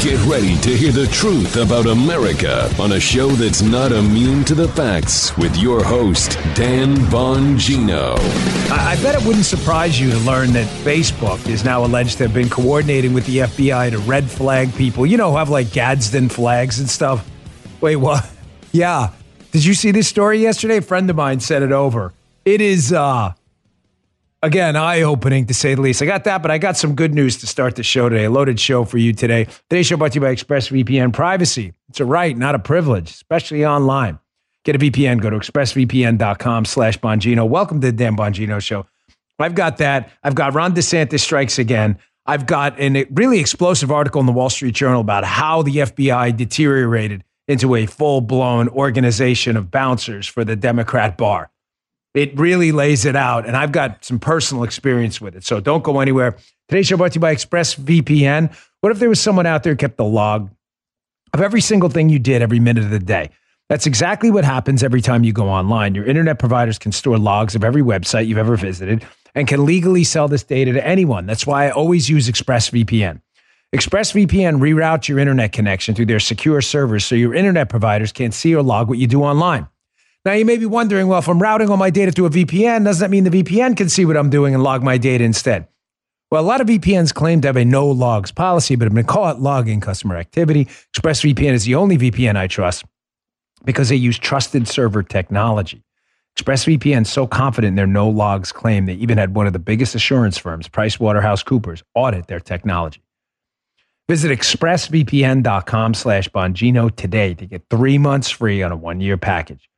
Get ready to hear the truth about America on a show that's not immune to the facts with your host, Dan Bongino. I, I bet it wouldn't surprise you to learn that Facebook is now alleged to have been coordinating with the FBI to red flag people. You know, have like Gadsden flags and stuff. Wait, what? Yeah. Did you see this story yesterday? A friend of mine sent it over. It is uh again, eye opening to say the least. I got that, but I got some good news to start the show today. A loaded show for you today. Today's show brought to you by ExpressVPN. Privacy. It's a right, not a privilege, especially online. Get a VPN. Go to expressvpn.com slash Bongino. Welcome to the Dan Bongino Show. I've got that. I've got Ron DeSantis strikes again. I've got a really explosive article in the Wall Street Journal about how the FBI deteriorated into a full blown organization of bouncers for the Democrat bar. It really lays it out, and I've got some personal experience with it. So don't go anywhere. Today's show brought to you by ExpressVPN. What if there was someone out there kept the log of every single thing you did every minute of the day? That's exactly what happens every time you go online. Your internet providers can store logs of every website you've ever visited and can legally sell this data to anyone. That's why I always use ExpressVPN. ExpressVPN reroutes your internet connection through their secure servers so your internet providers can't see or log what you do online. Now, you may be wondering, well, if I'm routing all my data through a VPN, doesn't that mean the VPN can see what I'm doing and log my data instead? Well, a lot of VPNs claim to have a no logs policy, but I'm going to call it logging customer activity. ExpressVPN is the only VPN I trust because they use trusted server technology. ExpressVPN is so confident in their no logs claim they even had one of the biggest assurance firms, PricewaterhouseCoopers, audit their technology. Visit expressvpn.com slash Bongino today to get three months free on a one-year package.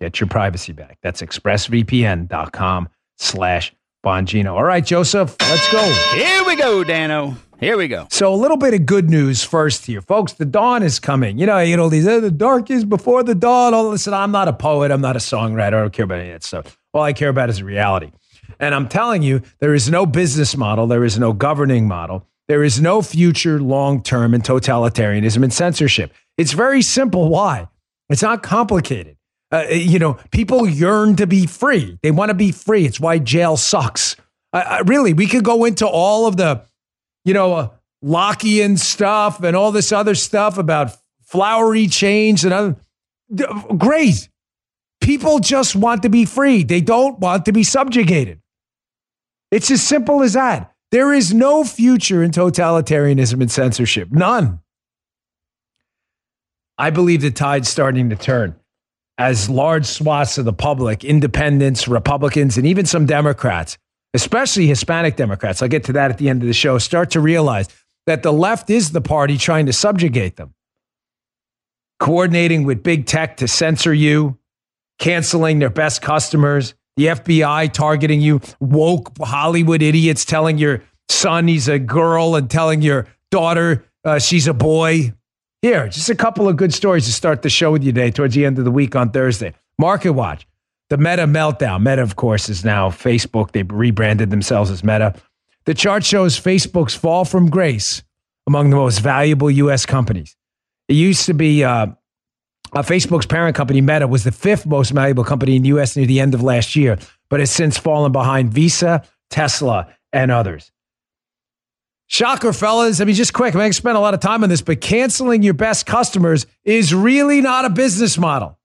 Get your privacy back. That's expressvpn.com slash Bongino. All right, Joseph, let's go. Here we go, Dano. Here we go. So a little bit of good news first here. Folks, the dawn is coming. You know, you know, these, oh, the dark is before the dawn. Oh, listen, I'm not a poet. I'm not a songwriter. I don't care about any of that stuff. All I care about is reality. And I'm telling you, there is no business model. There is no governing model there is no future long term in totalitarianism and censorship. It's very simple. Why? It's not complicated. Uh, you know, people yearn to be free. They want to be free. It's why jail sucks. Uh, really, we could go into all of the, you know, uh, Lockean stuff and all this other stuff about flowery change and other. Great. People just want to be free. They don't want to be subjugated. It's as simple as that. There is no future in totalitarianism and censorship. None. I believe the tide's starting to turn as large swaths of the public, independents, Republicans, and even some Democrats, especially Hispanic Democrats, I'll get to that at the end of the show, start to realize that the left is the party trying to subjugate them, coordinating with big tech to censor you, canceling their best customers, the FBI targeting you, woke Hollywood idiots telling your son he's a girl and telling your daughter uh, she's a boy. Here, just a couple of good stories to start the show with you today, towards the end of the week on Thursday. Market Watch, the Meta meltdown. Meta, of course, is now Facebook. They rebranded themselves as Meta. The chart shows Facebook's fall from grace among the most valuable U.S. companies. It used to be uh, uh, Facebook's parent company, Meta, was the fifth most valuable company in the US near the end of last year, but has since fallen behind Visa, Tesla, and others. Shocker, fellas. I mean, just quick, I'm going to spend a lot of time on this, but canceling your best customers is really not a business model.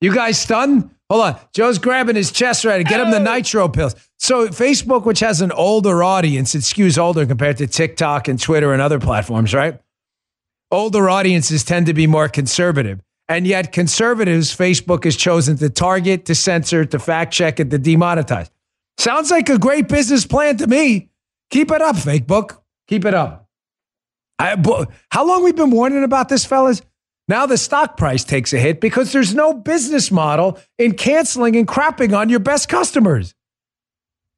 You guys stunned? Hold on. Joe's grabbing his chest right get him the nitro pills. So, Facebook, which has an older audience, it skews older compared to TikTok and Twitter and other platforms, right? older audiences tend to be more conservative. And yet, conservatives, Facebook has chosen to target, to censor, to fact check, and to demonetize. Sounds like a great business plan to me. Keep it up, Facebook. Keep it up. I, how long we been warning about this, fellas? Now the stock price takes a hit because there's no business model in canceling and crapping on your best customers.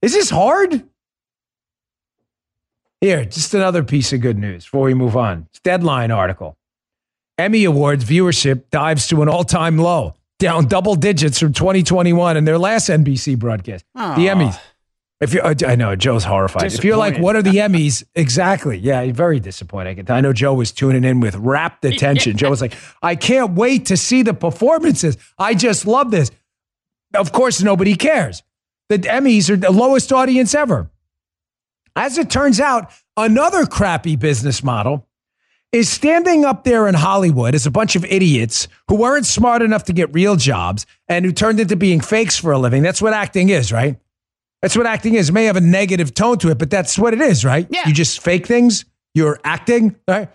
Is this hard? Here, just another piece of good news before we move on. It's Deadline article. Emmy Awards viewership dives to an all time low, down double digits from 2021 in their last NBC broadcast. Aww. The Emmys. If you, I know Joe's horrified. If you're like, what are the Emmys? Exactly. Yeah, very disappointing. I know Joe was tuning in with rapt attention. Joe was like, I can't wait to see the performances. I just love this. Of course, nobody cares. The Emmys are the lowest audience ever. As it turns out, another crappy business model is standing up there in Hollywood as a bunch of idiots who weren't smart enough to get real jobs and who turned into being fakes for a living. That's what acting is, right? That's what acting is. It may have a negative tone to it, but that's what it is, right? Yeah. You just fake things. You're acting, right?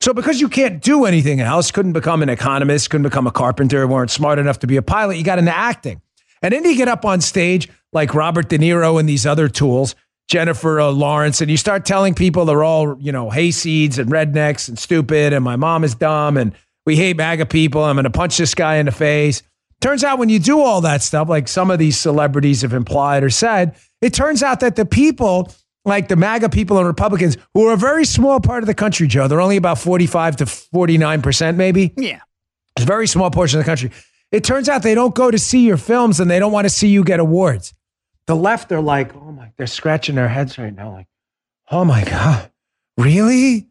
So because you can't do anything else, couldn't become an economist, couldn't become a carpenter, weren't smart enough to be a pilot, you got into acting. And then you get up on stage like Robert De Niro and these other tools, Jennifer uh, Lawrence, and you start telling people they're all, you know, hayseeds and rednecks and stupid, and my mom is dumb, and we hate MAGA people. I'm going to punch this guy in the face. Turns out when you do all that stuff, like some of these celebrities have implied or said, it turns out that the people, like the MAGA people and Republicans, who are a very small part of the country, Joe, they're only about 45 to 49%, maybe. Yeah. It's a very small portion of the country. It turns out they don't go to see your films and they don't want to see you get awards. The left they're like, oh my, they're scratching their heads right now, like, oh my God, really?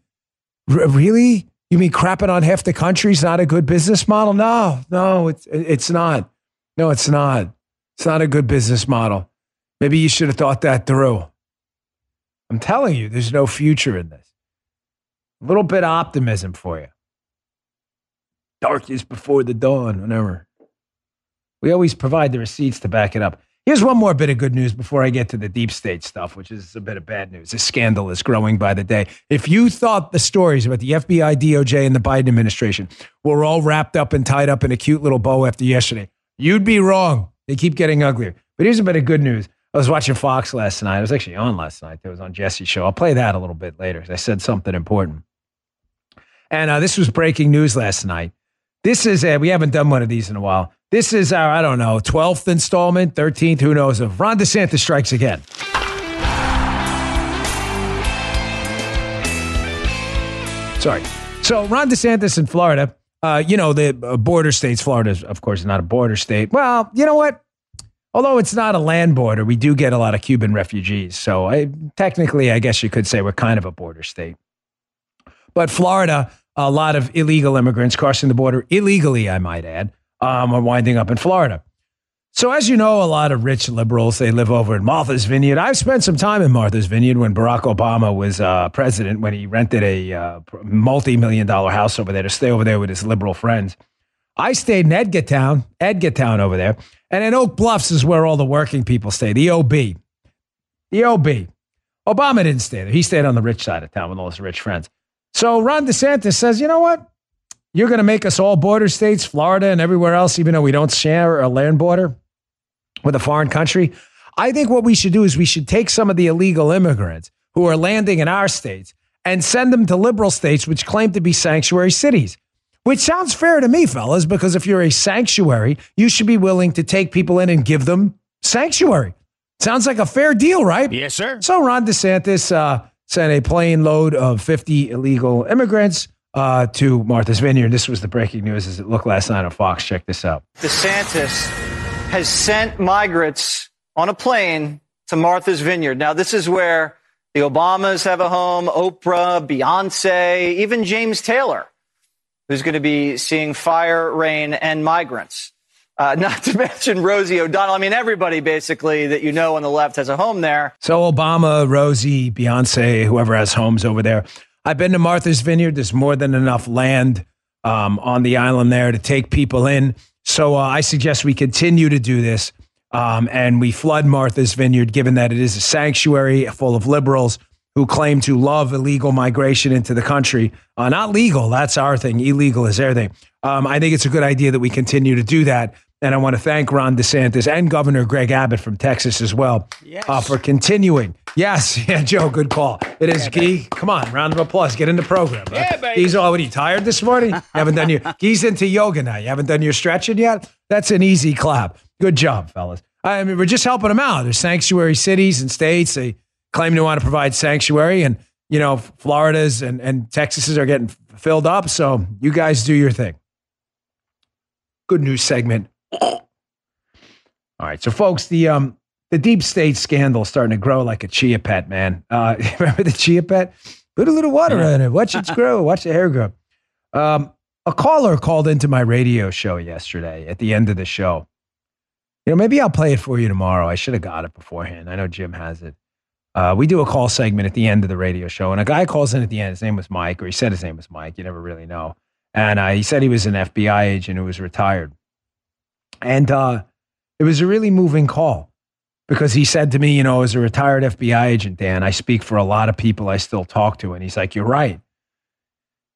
R- really? You mean crapping on half the country's not a good business model? No, no, it's it's not. No, it's not. It's not a good business model. Maybe you should have thought that through. I'm telling you, there's no future in this. A little bit of optimism for you. Darkness before the dawn, whatever. We always provide the receipts to back it up. Here's one more bit of good news before I get to the deep state stuff, which is a bit of bad news. This scandal is growing by the day. If you thought the stories about the FBI, DOJ, and the Biden administration were all wrapped up and tied up in a cute little bow after yesterday, you'd be wrong. They keep getting uglier. But here's a bit of good news. I was watching Fox last night. I was actually on last night. It was on Jesse's show. I'll play that a little bit later. I said something important. And uh, this was breaking news last night. This is, a, we haven't done one of these in a while. This is our, I don't know, 12th installment, 13th, who knows, of Ron DeSantis Strikes Again. Sorry. So Ron DeSantis in Florida, uh, you know, the uh, border states, Florida is, of course, not a border state. Well, you know what? Although it's not a land border, we do get a lot of Cuban refugees. So I, technically, I guess you could say we're kind of a border state. But Florida, a lot of illegal immigrants crossing the border illegally, I might add, um, are winding up in Florida. So, as you know, a lot of rich liberals, they live over in Martha's Vineyard. I've spent some time in Martha's Vineyard when Barack Obama was uh, president, when he rented a uh, multi million dollar house over there to stay over there with his liberal friends. I stayed in Edgartown, Edgartown over there. And in Oak Bluffs is where all the working people stay, the OB. The OB. Obama didn't stay there. He stayed on the rich side of town with all his rich friends. So Ron DeSantis says, you know what? You're going to make us all border states, Florida and everywhere else, even though we don't share a land border with a foreign country. I think what we should do is we should take some of the illegal immigrants who are landing in our states and send them to liberal states which claim to be sanctuary cities. Which sounds fair to me, fellas, because if you're a sanctuary, you should be willing to take people in and give them sanctuary. Sounds like a fair deal, right? Yes, sir. So Ron DeSantis uh, sent a plane load of 50 illegal immigrants uh, to Martha's Vineyard. This was the breaking news as it looked last night on Fox. Check this out. DeSantis has sent migrants on a plane to Martha's Vineyard. Now, this is where the Obamas have a home, Oprah, Beyonce, even James Taylor, who's going to be seeing fire, rain, and migrants. Uh, not to mention Rosie O'Donnell. I mean, everybody basically that you know on the left has a home there. So Obama, Rosie, Beyonce, whoever has homes over there. I've been to Martha's Vineyard. There's more than enough land um, on the island there to take people in. So uh, I suggest we continue to do this um, and we flood Martha's Vineyard, given that it is a sanctuary full of liberals who claim to love illegal migration into the country. Uh, not legal, that's our thing. Illegal is their thing. Um, I think it's a good idea that we continue to do that. And I want to thank Ron DeSantis and Governor Greg Abbott from Texas as well Yes. uh, for continuing. Yes, yeah, Joe, good call. It is Gee. Come on, round of applause. Get in the program. huh? Yeah, baby. Gee's already tired this morning. You haven't done your Gee's into yoga now. You haven't done your stretching yet. That's an easy clap. Good job, fellas. I mean, we're just helping them out. There's sanctuary cities and states. They claim to want to provide sanctuary, and you know, Florida's and, and Texas's are getting filled up. So you guys do your thing. Good news segment. All right. So folks, the um the deep state scandal is starting to grow like a chia pet, man. Uh, remember the chia pet? Put a little water in it. Watch it grow. Watch the hair grow. Um, a caller called into my radio show yesterday at the end of the show. You know, maybe I'll play it for you tomorrow. I should have got it beforehand. I know Jim has it. Uh, we do a call segment at the end of the radio show, and a guy calls in at the end. His name was Mike, or he said his name was Mike. You never really know. And uh, he said he was an FBI agent who was retired. And uh, it was a really moving call because he said to me, you know, as a retired FBI agent, Dan, I speak for a lot of people I still talk to. And he's like, you're right.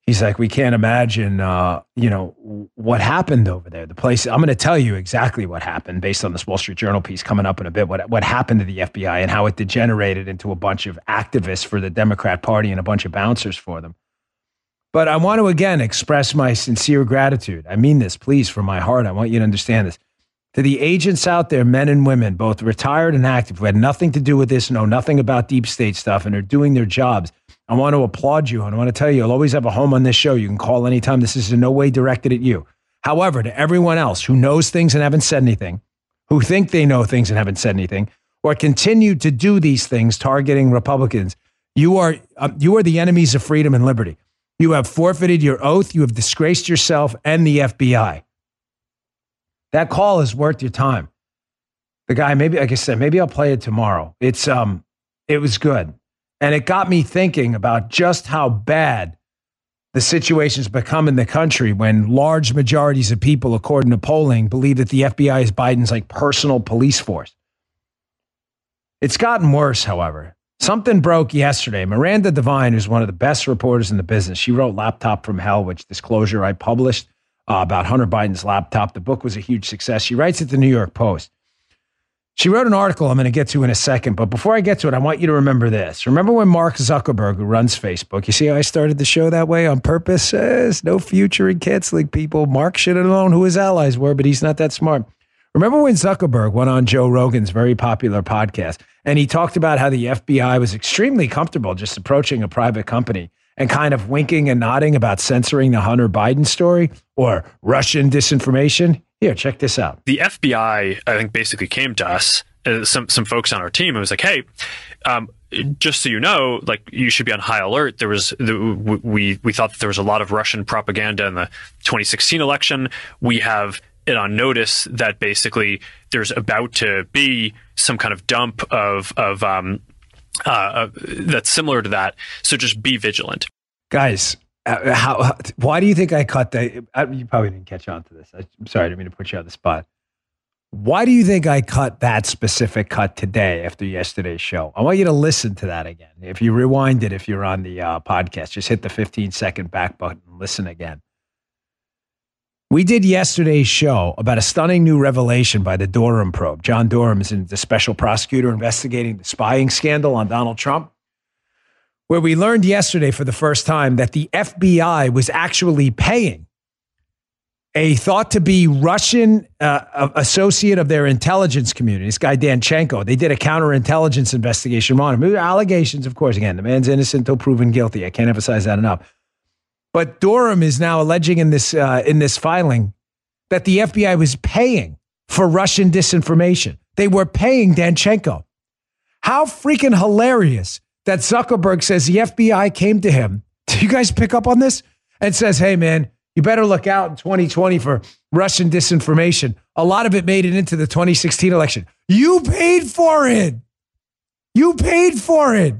He's like, we can't imagine, uh, you know, what happened over there. The place, I'm going to tell you exactly what happened based on this Wall Street Journal piece coming up in a bit, what, what happened to the FBI and how it degenerated into a bunch of activists for the Democrat Party and a bunch of bouncers for them. But I want to again express my sincere gratitude. I mean this, please, from my heart. I want you to understand this to the agents out there, men and women, both retired and active, who had nothing to do with this, know nothing about deep state stuff, and are doing their jobs. I want to applaud you and I want to tell you, you'll always have a home on this show. You can call anytime. This is in no way directed at you. However, to everyone else who knows things and haven't said anything, who think they know things and haven't said anything, or continue to do these things targeting Republicans, you are, uh, you are the enemies of freedom and liberty. You have forfeited your oath. You have disgraced yourself and the FBI. That call is worth your time. The guy, maybe like I said, maybe I'll play it tomorrow. It's um, it was good, and it got me thinking about just how bad the situation's become in the country when large majorities of people, according to polling, believe that the FBI is Biden's like personal police force. It's gotten worse, however. Something broke yesterday. Miranda Devine, who's one of the best reporters in the business, she wrote Laptop from Hell, which disclosure I published uh, about Hunter Biden's laptop. The book was a huge success. She writes at the New York Post. She wrote an article I'm going to get to in a second, but before I get to it, I want you to remember this. Remember when Mark Zuckerberg, who runs Facebook, you see how I started the show that way on purpose? Says no future in canceling people. Mark should have known who his allies were, but he's not that smart. Remember when Zuckerberg went on Joe Rogan's very popular podcast and he talked about how the FBI was extremely comfortable just approaching a private company and kind of winking and nodding about censoring the Hunter Biden story or Russian disinformation. Here, check this out. The FBI, I think, basically came to us, uh, some some folks on our team, and was like, "Hey, um, just so you know, like you should be on high alert. There was we we thought that there was a lot of Russian propaganda in the 2016 election. We have it on notice that basically there's about to be some kind of dump of of um, uh, uh, that's similar to that. So just be vigilant, guys. Uh, how? Why do you think I cut that? you probably didn't catch on to this. I'm sorry, I didn't mean to put you on the spot. Why do you think I cut that specific cut today after yesterday's show? I want you to listen to that again. If you rewind it, if you're on the uh, podcast, just hit the 15 second back button, and listen again. We did yesterday's show about a stunning new revelation by the Durham probe. John Durham is the special prosecutor investigating the spying scandal on Donald Trump, where we learned yesterday for the first time that the FBI was actually paying a thought to be Russian uh, associate of their intelligence community, this guy Danchenko. They did a counterintelligence investigation on him. Allegations, of course. Again, the man's innocent until proven guilty. I can't emphasize that enough but Durham is now alleging in this uh, in this filing that the FBI was paying for Russian disinformation. They were paying Danchenko. How freaking hilarious that Zuckerberg says the FBI came to him. Do you guys pick up on this? And says, "Hey man, you better look out in 2020 for Russian disinformation. A lot of it made it into the 2016 election. You paid for it. You paid for it.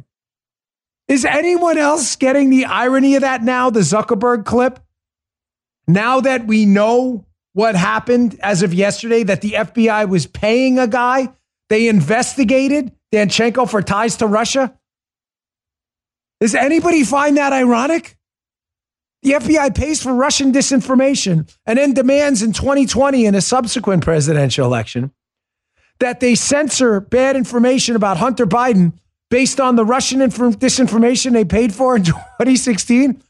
Is anyone else getting the irony of that now, the Zuckerberg clip? Now that we know what happened as of yesterday, that the FBI was paying a guy, they investigated Danchenko for ties to Russia. Does anybody find that ironic? The FBI pays for Russian disinformation and then demands in 2020 in a subsequent presidential election that they censor bad information about Hunter Biden based on the Russian inf- disinformation they paid for in 2016?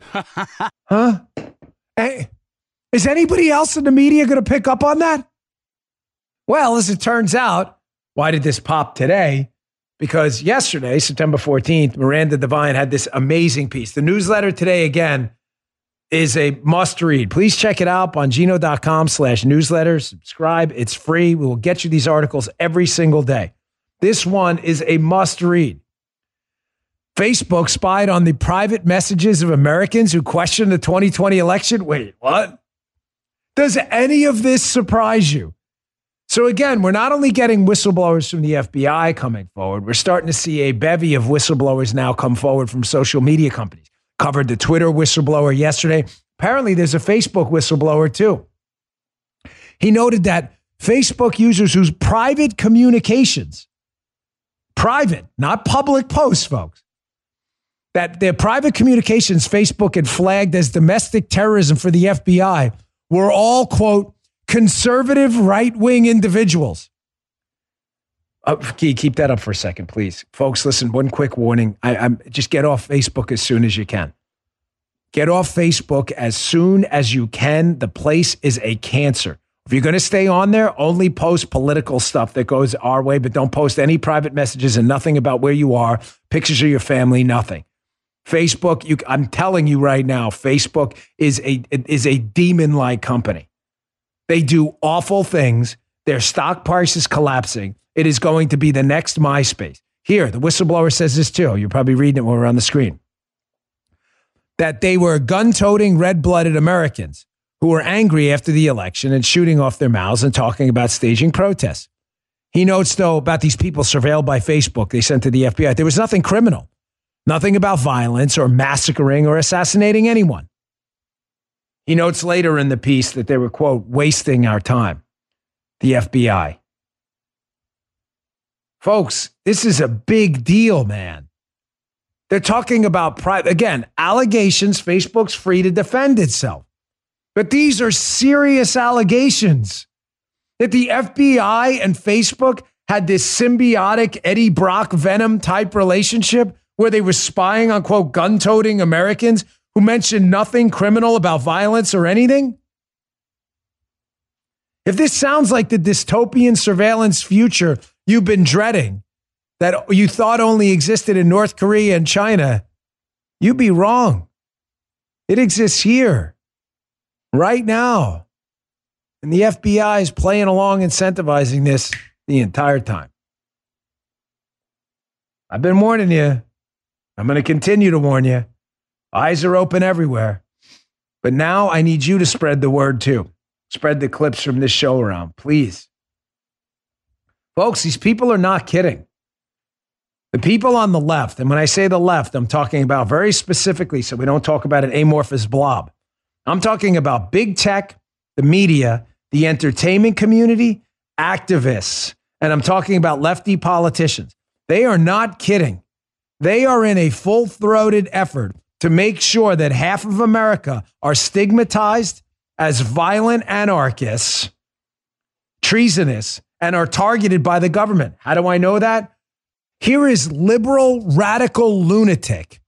huh? Hey, is anybody else in the media going to pick up on that? Well, as it turns out, why did this pop today? because yesterday, September 14th, Miranda Devine had this amazing piece. The newsletter today, again, is a must read. Please check it out on gino.com slash newsletter. Subscribe. It's free. We will get you these articles every single day. This one is a must read. Facebook spied on the private messages of Americans who questioned the 2020 election. Wait, what? Does any of this surprise you? So, again, we're not only getting whistleblowers from the FBI coming forward, we're starting to see a bevy of whistleblowers now come forward from social media companies. Covered the Twitter whistleblower yesterday. Apparently, there's a Facebook whistleblower too. He noted that Facebook users whose private communications, private, not public posts, folks, that their private communications Facebook had flagged as domestic terrorism for the FBI were all, quote, conservative right wing individuals. Uh, keep that up for a second, please. Folks, listen, one quick warning. I, I'm just get off Facebook as soon as you can. Get off Facebook as soon as you can. The place is a cancer. If you're going to stay on there, only post political stuff that goes our way, but don't post any private messages and nothing about where you are, pictures of your family, nothing. Facebook, you, I'm telling you right now, Facebook is a is a demon like company. They do awful things. Their stock price is collapsing. It is going to be the next MySpace. Here, the whistleblower says this too. You're probably reading it when we're on the screen. That they were gun toting, red blooded Americans who were angry after the election and shooting off their mouths and talking about staging protests. He notes, though, about these people surveilled by Facebook they sent to the FBI. There was nothing criminal, nothing about violence or massacring or assassinating anyone. He notes later in the piece that they were, quote, wasting our time, the FBI. Folks, this is a big deal, man. They're talking about private, again, allegations. Facebook's free to defend itself. But these are serious allegations that the FBI and Facebook had this symbiotic Eddie Brock Venom type relationship where they were spying on, quote, gun toting Americans who mentioned nothing criminal about violence or anything? If this sounds like the dystopian surveillance future you've been dreading, that you thought only existed in North Korea and China, you'd be wrong. It exists here, right now. And the FBI is playing along, incentivizing this the entire time. I've been warning you. I'm going to continue to warn you. Eyes are open everywhere. But now I need you to spread the word too. Spread the clips from this show around, please. Folks, these people are not kidding. The people on the left, and when I say the left, I'm talking about very specifically, so we don't talk about an amorphous blob. I'm talking about big tech, the media, the entertainment community, activists, and I'm talking about lefty politicians. They are not kidding. They are in a full throated effort to make sure that half of America are stigmatized as violent anarchists, treasonous, and are targeted by the government. How do I know that? Here is liberal radical lunatic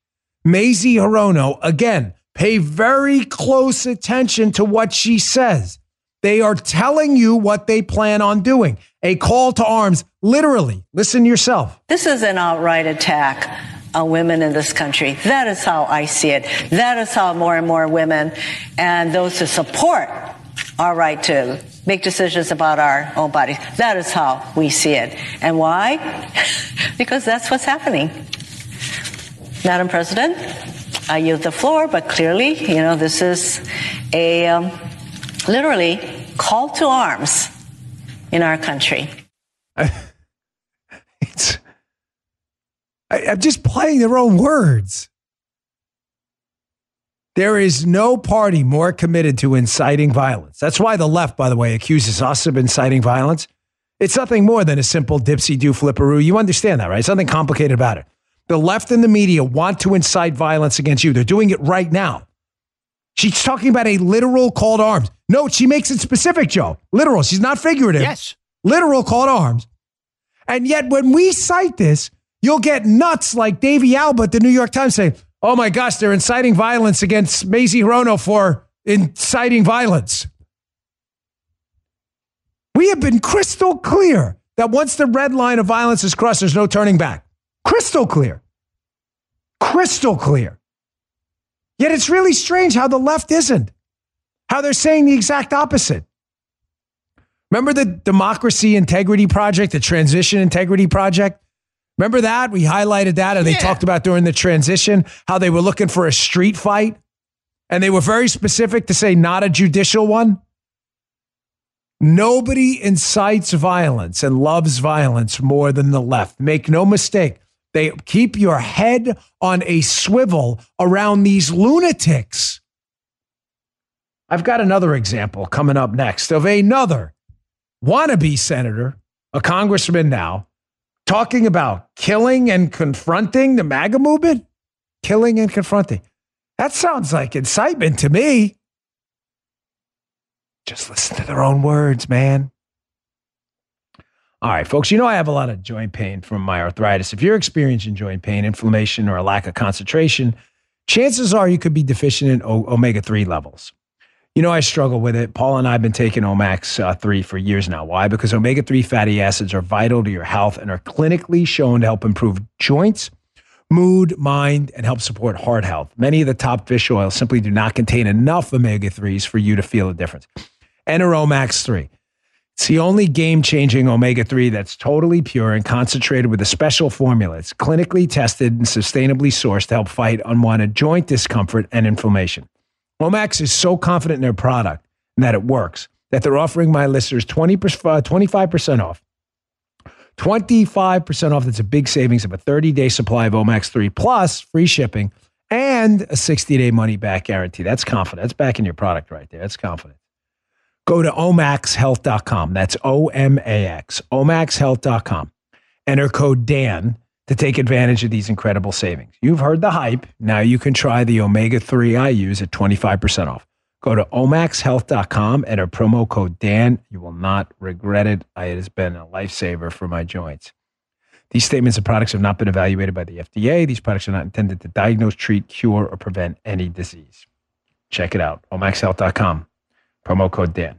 Mazie Hirono. Again, pay very close attention to what she says. They are telling you what they plan on doing. A call to arms, literally. Listen yourself. This is an outright attack on women in this country. That is how I see it. That is how more and more women and those who support our right to make decisions about our own bodies. That is how we see it. And why? because that's what's happening. Madam President, I yield the floor, but clearly, you know, this is a um, literally call to arms in our country. it's I, am just playing their own words. There is no party more committed to inciting violence. That's why the left, by the way, accuses us of inciting violence. It's nothing more than a simple dipsy do flipperoo. You understand that, right? Something complicated about it. The left and the media want to incite violence against you. They're doing it right now. She's talking about a literal call to arms. No, she makes it specific, Joe. Literal. She's not figurative. Yes. Literal call to arms. And yet, when we cite this, You'll get nuts like Davey Alba, the New York Times, saying, oh my gosh, they're inciting violence against Mazie Hirono for inciting violence. We have been crystal clear that once the red line of violence is crossed, there's no turning back. Crystal clear. Crystal clear. Yet it's really strange how the left isn't, how they're saying the exact opposite. Remember the Democracy Integrity Project, the Transition Integrity Project? Remember that? We highlighted that, and they talked about during the transition how they were looking for a street fight. And they were very specific to say not a judicial one. Nobody incites violence and loves violence more than the left. Make no mistake. They keep your head on a swivel around these lunatics. I've got another example coming up next of another wannabe senator, a congressman now, talking about killing and confronting the MAGA movement. Killing and confronting. That sounds like incitement to me. Just listen to their own words, man. All right, folks, you know I have a lot of joint pain from my arthritis. If you're experiencing joint pain, inflammation, or a lack of concentration, chances are you could be deficient in omega 3 levels. You know, I struggle with it. Paul and I have been taking Omax uh, 3 for years now. Why? Because omega 3 fatty acids are vital to your health and are clinically shown to help improve joints, mood, mind, and help support heart health. Many of the top fish oils simply do not contain enough omega 3s for you to feel a difference. Enter Omax 3. It's the only game changing omega 3 that's totally pure and concentrated with a special formula. It's clinically tested and sustainably sourced to help fight unwanted joint discomfort and inflammation. Omax is so confident in their product and that it works that they're offering my listeners 20, uh, 25% off. 25% off. That's a big savings of a 30 day supply of Omax 3 plus free shipping and a 60 day money back guarantee. That's confident. That's backing your product right there. That's confident. Go to omaxhealth.com. That's O M A X, omaxhealth.com. Enter code DAN to take advantage of these incredible savings. You've heard the hype. Now you can try the omega 3 I use at 25% off. Go to omaxhealth.com, enter promo code DAN. You will not regret it. It has been a lifesaver for my joints. These statements and products have not been evaluated by the FDA. These products are not intended to diagnose, treat, cure, or prevent any disease. Check it out, omaxhealth.com. Promo code Dan.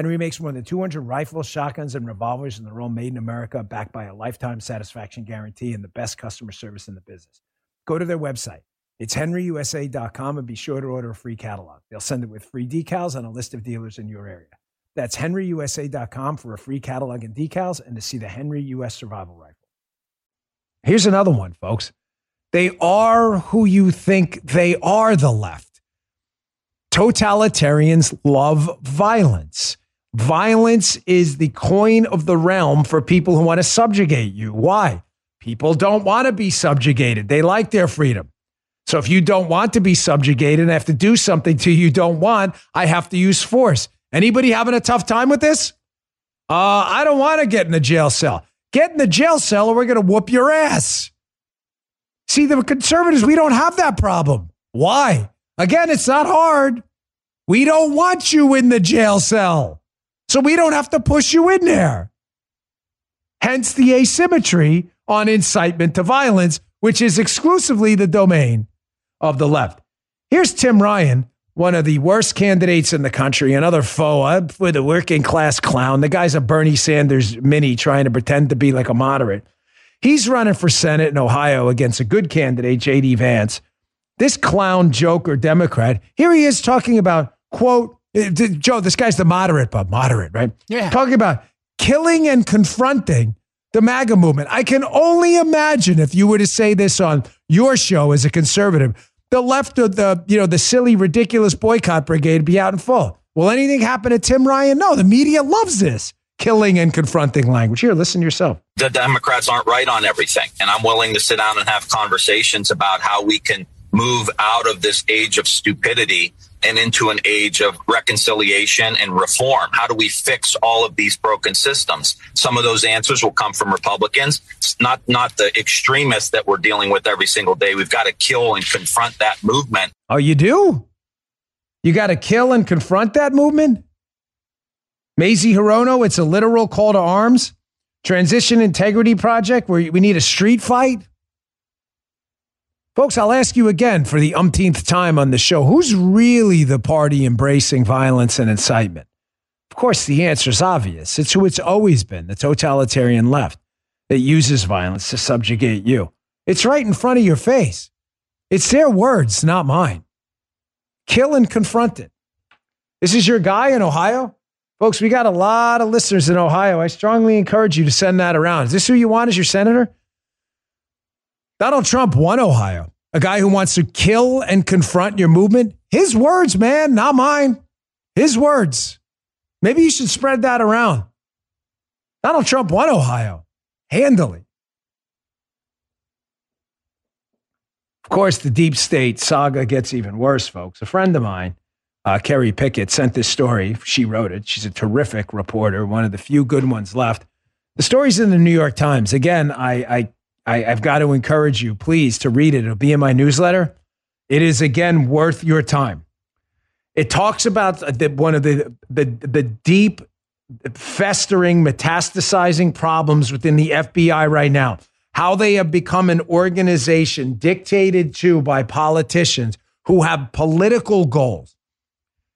Henry makes more than 200 rifles, shotguns, and revolvers, and they're all made in America, backed by a lifetime satisfaction guarantee and the best customer service in the business. Go to their website. It's henryusa.com and be sure to order a free catalog. They'll send it with free decals and a list of dealers in your area. That's henryusa.com for a free catalog and decals and to see the Henry US Survival Rifle. Here's another one, folks. They are who you think they are, the left. Totalitarians love violence. Violence is the coin of the realm for people who want to subjugate you. Why? People don't want to be subjugated. They like their freedom. So if you don't want to be subjugated and I have to do something to you don't want, I have to use force. Anybody having a tough time with this? Uh, I don't want to get in the jail cell. Get in the jail cell or we're going to whoop your ass. See, the conservatives, we don't have that problem. Why? Again, it's not hard. We don't want you in the jail cell. So we don't have to push you in there. Hence the asymmetry on incitement to violence, which is exclusively the domain of the left. Here's Tim Ryan, one of the worst candidates in the country, another foe with a working class clown. The guy's a Bernie Sanders mini trying to pretend to be like a moderate. He's running for Senate in Ohio against a good candidate, J.D. Vance. This clown joker Democrat, here he is talking about, quote, uh, Eh, Joe, this guy's the moderate, but moderate, right? Yeah. Talking about killing and confronting the MAGA movement. I can only imagine if you were to say this on your show as a conservative, the left of the, you know, the silly, ridiculous boycott brigade be out in full. Will anything happen to Tim Ryan? No, the media loves this killing and confronting language. Here, listen to yourself. The Democrats aren't right on everything. And I'm willing to sit down and have conversations about how we can move out of this age of stupidity and into an age of reconciliation and reform? How do we fix all of these broken systems? Some of those answers will come from Republicans, not not the extremists that we're dealing with every single day. We've got to kill and confront that movement. Oh, you do? You got to kill and confront that movement? Mazie Hirono, it's a literal call to arms. Transition Integrity Project, where we need a street fight. Folks, I'll ask you again for the umpteenth time on the show who's really the party embracing violence and incitement? Of course, the answer is obvious. It's who it's always been the totalitarian left that uses violence to subjugate you. It's right in front of your face. It's their words, not mine. Kill and confront it. This is your guy in Ohio? Folks, we got a lot of listeners in Ohio. I strongly encourage you to send that around. Is this who you want as your senator? Donald Trump won Ohio. A guy who wants to kill and confront your movement. His words, man, not mine. His words. Maybe you should spread that around. Donald Trump won Ohio handily. Of course, the deep state saga gets even worse, folks. A friend of mine, uh, Kerry Picket, sent this story. She wrote it. She's a terrific reporter, one of the few good ones left. The story's in the New York Times. Again, I, I I, have got to encourage you, please, to read it. It'll be in my newsletter. It is again worth your time. It talks about the, one of the, the the deep, festering, metastasizing problems within the FBI right now. How they have become an organization dictated to by politicians who have political goals.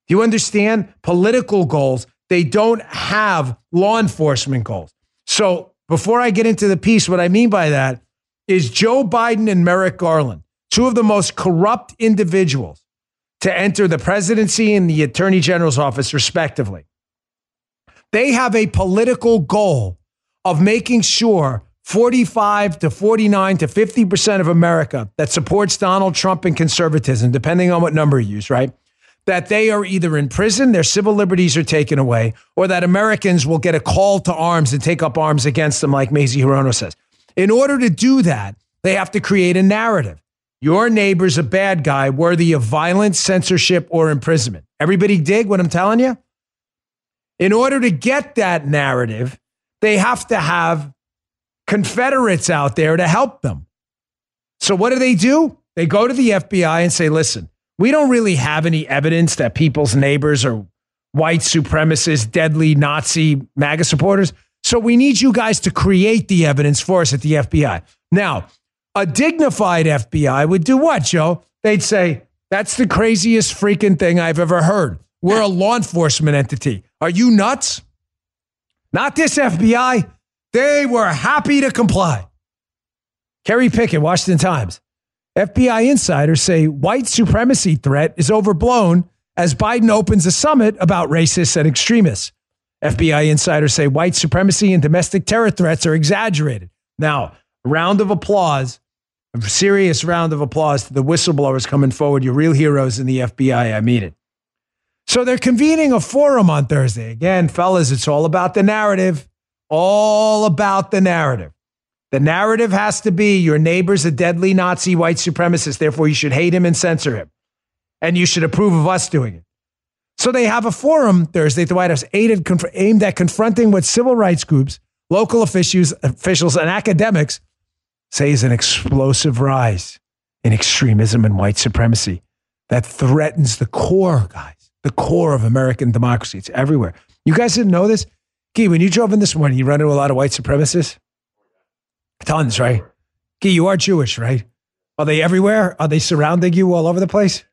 Do you understand? Political goals. They don't have law enforcement goals. So before I get into the piece, what I mean by that is Joe Biden and Merrick Garland, two of the most corrupt individuals to enter the presidency and the attorney general's office, respectively. They have a political goal of making sure 45 to 49 to 50% of America that supports Donald Trump and conservatism, depending on what number you use, right? That they are either in prison, their civil liberties are taken away, or that Americans will get a call to arms and take up arms against them, like Mazie Hirono says. In order to do that, they have to create a narrative. Your neighbor's a bad guy worthy of violence, censorship, or imprisonment. Everybody dig what I'm telling you? In order to get that narrative, they have to have Confederates out there to help them. So, what do they do? They go to the FBI and say, listen, we don't really have any evidence that people's neighbors are white supremacists, deadly Nazi MAGA supporters. So we need you guys to create the evidence for us at the FBI. Now, a dignified FBI would do what, Joe? They'd say, that's the craziest freaking thing I've ever heard. We're a law enforcement entity. Are you nuts? Not this FBI. They were happy to comply. Kerry Picket, Washington Times. FBI insiders say white supremacy threat is overblown as Biden opens a summit about racists and extremists. FBI insiders say white supremacy and domestic terror threats are exaggerated. Now, round of applause, a serious round of applause to the whistleblowers coming forward. You're real heroes in the FBI. I mean it. So they're convening a forum on Thursday. Again, fellas, it's all about the narrative. All about the narrative. The narrative has to be your neighbor's a deadly Nazi white supremacist, therefore you should hate him and censor him. And you should approve of us doing it. So they have a forum Thursday at the White House aimed at confronting what civil rights groups, local officials, officials, and academics say is an explosive rise in extremism and white supremacy that threatens the core, guys, the core of American democracy. It's everywhere. You guys didn't know this? Key, when you drove in this morning, you run into a lot of white supremacists? Tons, right? Gee, you are Jewish, right? Are they everywhere? Are they surrounding you all over the place?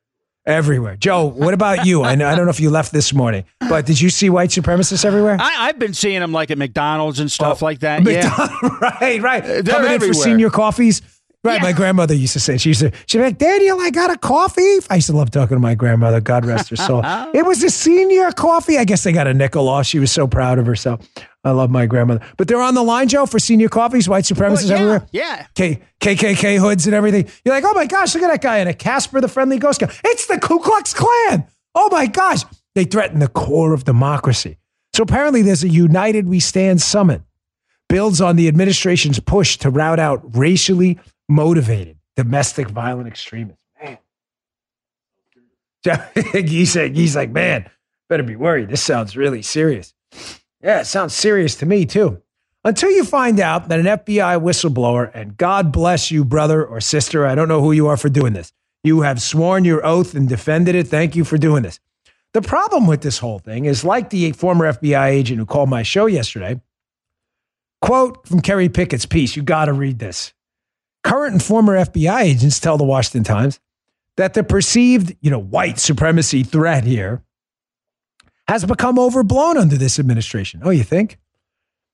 Everywhere. Joe, what about you? I, know, I don't know if you left this morning, but did you see white supremacists everywhere? I, have been seeing them like at McDonald's and stuff oh, like that. McDonald's, yeah. right, right. They're Coming everywhere. in for senior coffees. Right, yeah. my grandmother used to say, she used to, she'd be like, Daniel, I got a coffee. I used to love talking to my grandmother, God rest her soul. it was a senior coffee. I guess they got a nickel off. She was so proud of herself. I love my grandmother. But they're on the line, Joe, for senior coffees, white supremacists well, yeah, everywhere. Yeah. K- KKK hoods and everything. You're like, oh my gosh, look at that guy in a Casper the Friendly Ghost guy. It's the Ku Klux Klan. Oh my gosh. They threaten the core of democracy. So apparently there's a United We Stand summit. Builds on the administration's push to rout out racially motivated domestic violent extremists. Man. he's like, he's like, man, better be worried. This sounds really serious. Yeah, it sounds serious to me too. Until you find out that an FBI whistleblower, and God bless you, brother or sister, I don't know who you are for doing this. You have sworn your oath and defended it. Thank you for doing this. The problem with this whole thing is like the former FBI agent who called my show yesterday. Quote from Kerry Picket's piece, you got to read this. Current and former FBI agents tell the Washington Times that the perceived, you know, white supremacy threat here has become overblown under this administration. Oh, you think?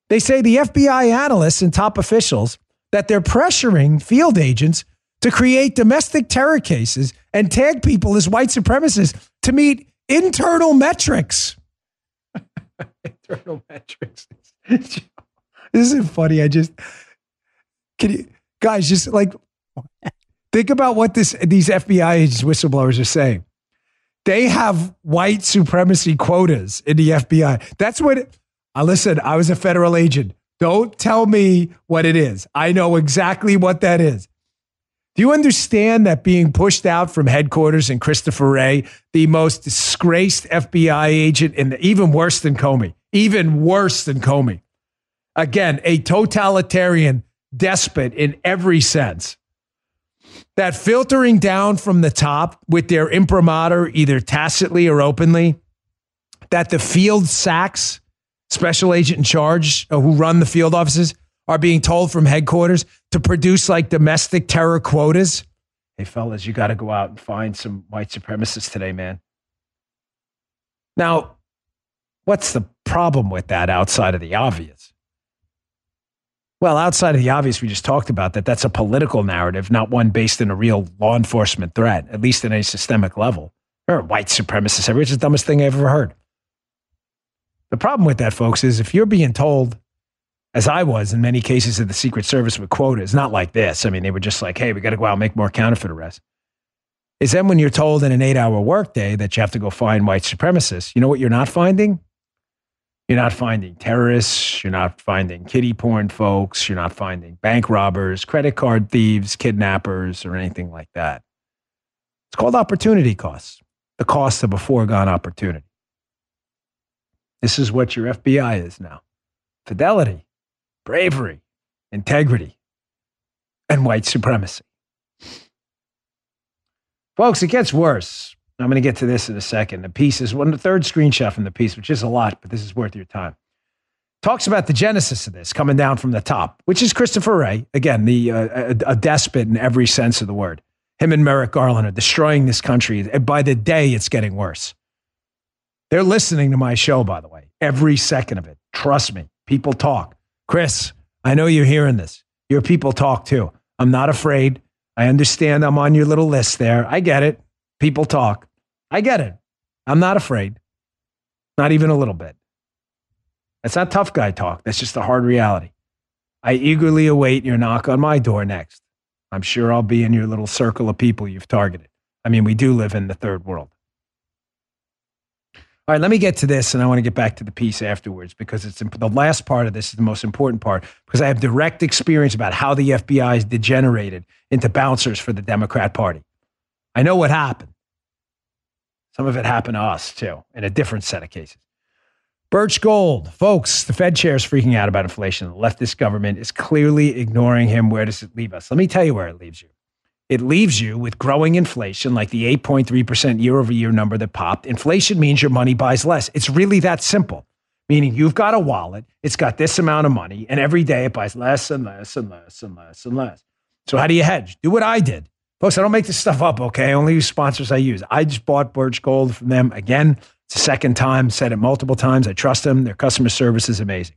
They say the FBI analysts and top officials that they're pressuring field agents to create domestic terror cases and tag people as white supremacists to meet internal metrics. internal metrics. this isn't funny. I just can you guys just like think about what this these FBI agents whistleblowers are saying. They have white supremacy quotas in the FBI. That's what I listen. I was a federal agent. Don't tell me what it is. I know exactly what that is. Do you understand that being pushed out from headquarters in Christopher Wray, the most disgraced FBI agent, and even worse than Comey, even worse than Comey, again, a totalitarian despot in every sense, that filtering down from the top with their imprimatur, either tacitly or openly, that the field SACs, special agent in charge uh, who run the field offices, are being told from headquarters to produce like domestic terror quotas. Hey, fellas, you got to go out and find some white supremacists today, man. Now, what's the problem with that outside of the obvious? Well, outside of the obvious, we just talked about that. That's a political narrative, not one based in a real law enforcement threat, at least at a systemic level. Are white supremacists. It's the dumbest thing I ever heard. The problem with that, folks, is if you're being told as I was in many cases of the Secret Service with quotas, not like this. I mean, they were just like, hey, we got to go out and make more counterfeit arrests. Is then when you're told in an eight hour workday that you have to go find white supremacists, you know what you're not finding? You're not finding terrorists. You're not finding kiddie porn folks. You're not finding bank robbers, credit card thieves, kidnappers, or anything like that. It's called opportunity costs, the cost of a foregone opportunity. This is what your FBI is now fidelity bravery, integrity, and white supremacy. Folks, it gets worse. I'm going to get to this in a second. The piece is one, the third screenshot from the piece, which is a lot, but this is worth your time. Talks about the genesis of this coming down from the top, which is Christopher Wray, again, the uh, a, a despot in every sense of the word. Him and Merrick Garland are destroying this country. And by the day, it's getting worse. They're listening to my show, by the way, every second of it. Trust me, people talk. Chris, I know you're hearing this. Your people talk too. I'm not afraid. I understand I'm on your little list there. I get it. People talk. I get it. I'm not afraid. Not even a little bit. That's not tough guy talk. That's just the hard reality. I eagerly await your knock on my door next. I'm sure I'll be in your little circle of people you've targeted. I mean, we do live in the third world. All right, let me get to this, and I want to get back to the piece afterwards because it's the last part of this is the most important part because I have direct experience about how the FBI has degenerated into bouncers for the Democrat Party. I know what happened. Some of it happened to us too, in a different set of cases. Birch Gold, folks, the Fed chair is freaking out about inflation. The leftist government is clearly ignoring him. Where does it leave us? Let me tell you where it leaves you it leaves you with growing inflation, like the 8.3% year over year number that popped. Inflation means your money buys less. It's really that simple, meaning you've got a wallet, it's got this amount of money, and every day it buys less and less and less and less and less. So, how do you hedge? Do what I did. Folks, I don't make this stuff up, okay? I only use sponsors I use. I just bought Birch Gold from them again. It's the second time, said it multiple times. I trust them. Their customer service is amazing.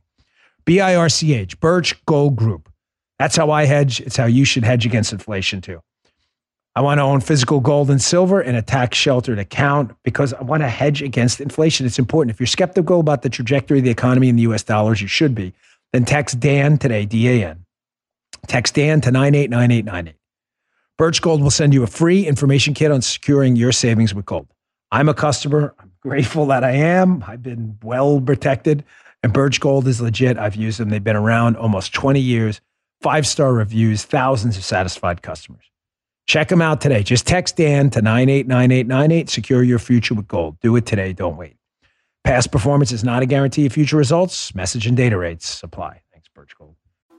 B I R C H, Birch Gold Group. That's how I hedge. It's how you should hedge against inflation too. I want to own physical gold and silver in a tax sheltered account because I want to hedge against inflation. It's important. If you're skeptical about the trajectory of the economy in the US dollars, you should be. Then text Dan today, D A N. Text Dan to 989898. Birch Gold will send you a free information kit on securing your savings with gold. I'm a customer. I'm grateful that I am. I've been well protected. And Birch Gold is legit. I've used them. They've been around almost 20 years, five star reviews, thousands of satisfied customers. Check them out today. Just text Dan to 989898. Secure your future with gold. Do it today. Don't wait. Past performance is not a guarantee of future results. Message and data rates apply. Thanks, Birch Gold.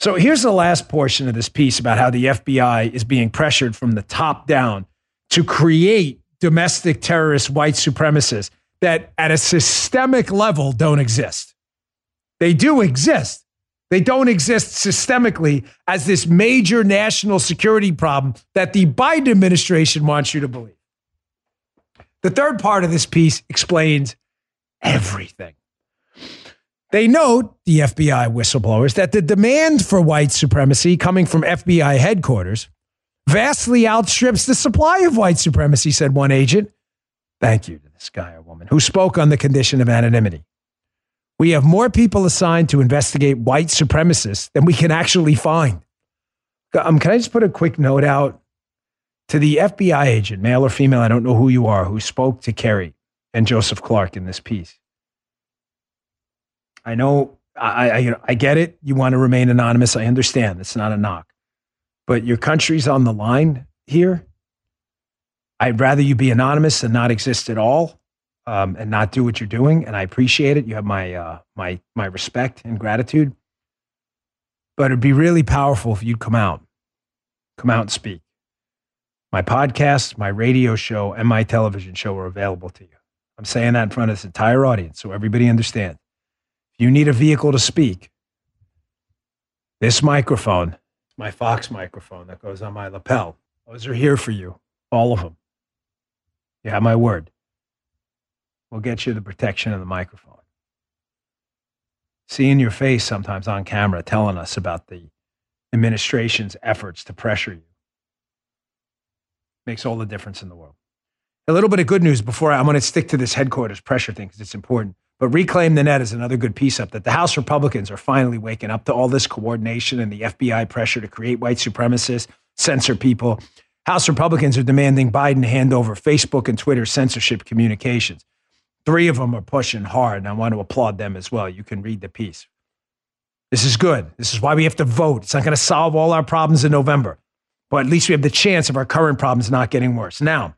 So here's the last portion of this piece about how the FBI is being pressured from the top down to create domestic terrorist white supremacists that at a systemic level don't exist. They do exist. They don't exist systemically as this major national security problem that the Biden administration wants you to believe. The third part of this piece explains everything. They note, the FBI whistleblowers, that the demand for white supremacy coming from FBI headquarters vastly outstrips the supply of white supremacy, said one agent. Thank you to this guy or woman who spoke on the condition of anonymity. We have more people assigned to investigate white supremacists than we can actually find. Um, can I just put a quick note out to the FBI agent, male or female, I don't know who you are, who spoke to Kerry and Joseph Clark in this piece? I know I, I, I get it. You want to remain anonymous. I understand. It's not a knock. But your country's on the line here. I'd rather you be anonymous than not exist at all um, and not do what you're doing. And I appreciate it. You have my, uh, my, my respect and gratitude. But it'd be really powerful if you'd come out, come out and speak. My podcast, my radio show, and my television show are available to you. I'm saying that in front of this entire audience so everybody understands you need a vehicle to speak, this microphone, my Fox microphone that goes on my lapel, those are here for you, all of them. You have my word. We'll get you the protection of the microphone. Seeing your face sometimes on camera telling us about the administration's efforts to pressure you makes all the difference in the world. A little bit of good news before I, I'm going to stick to this headquarters pressure thing because it's important. But Reclaim the Net is another good piece up that the House Republicans are finally waking up to all this coordination and the FBI pressure to create white supremacists, censor people. House Republicans are demanding Biden hand over Facebook and Twitter censorship communications. Three of them are pushing hard, and I want to applaud them as well. You can read the piece. This is good. This is why we have to vote. It's not going to solve all our problems in November, but at least we have the chance of our current problems not getting worse. Now,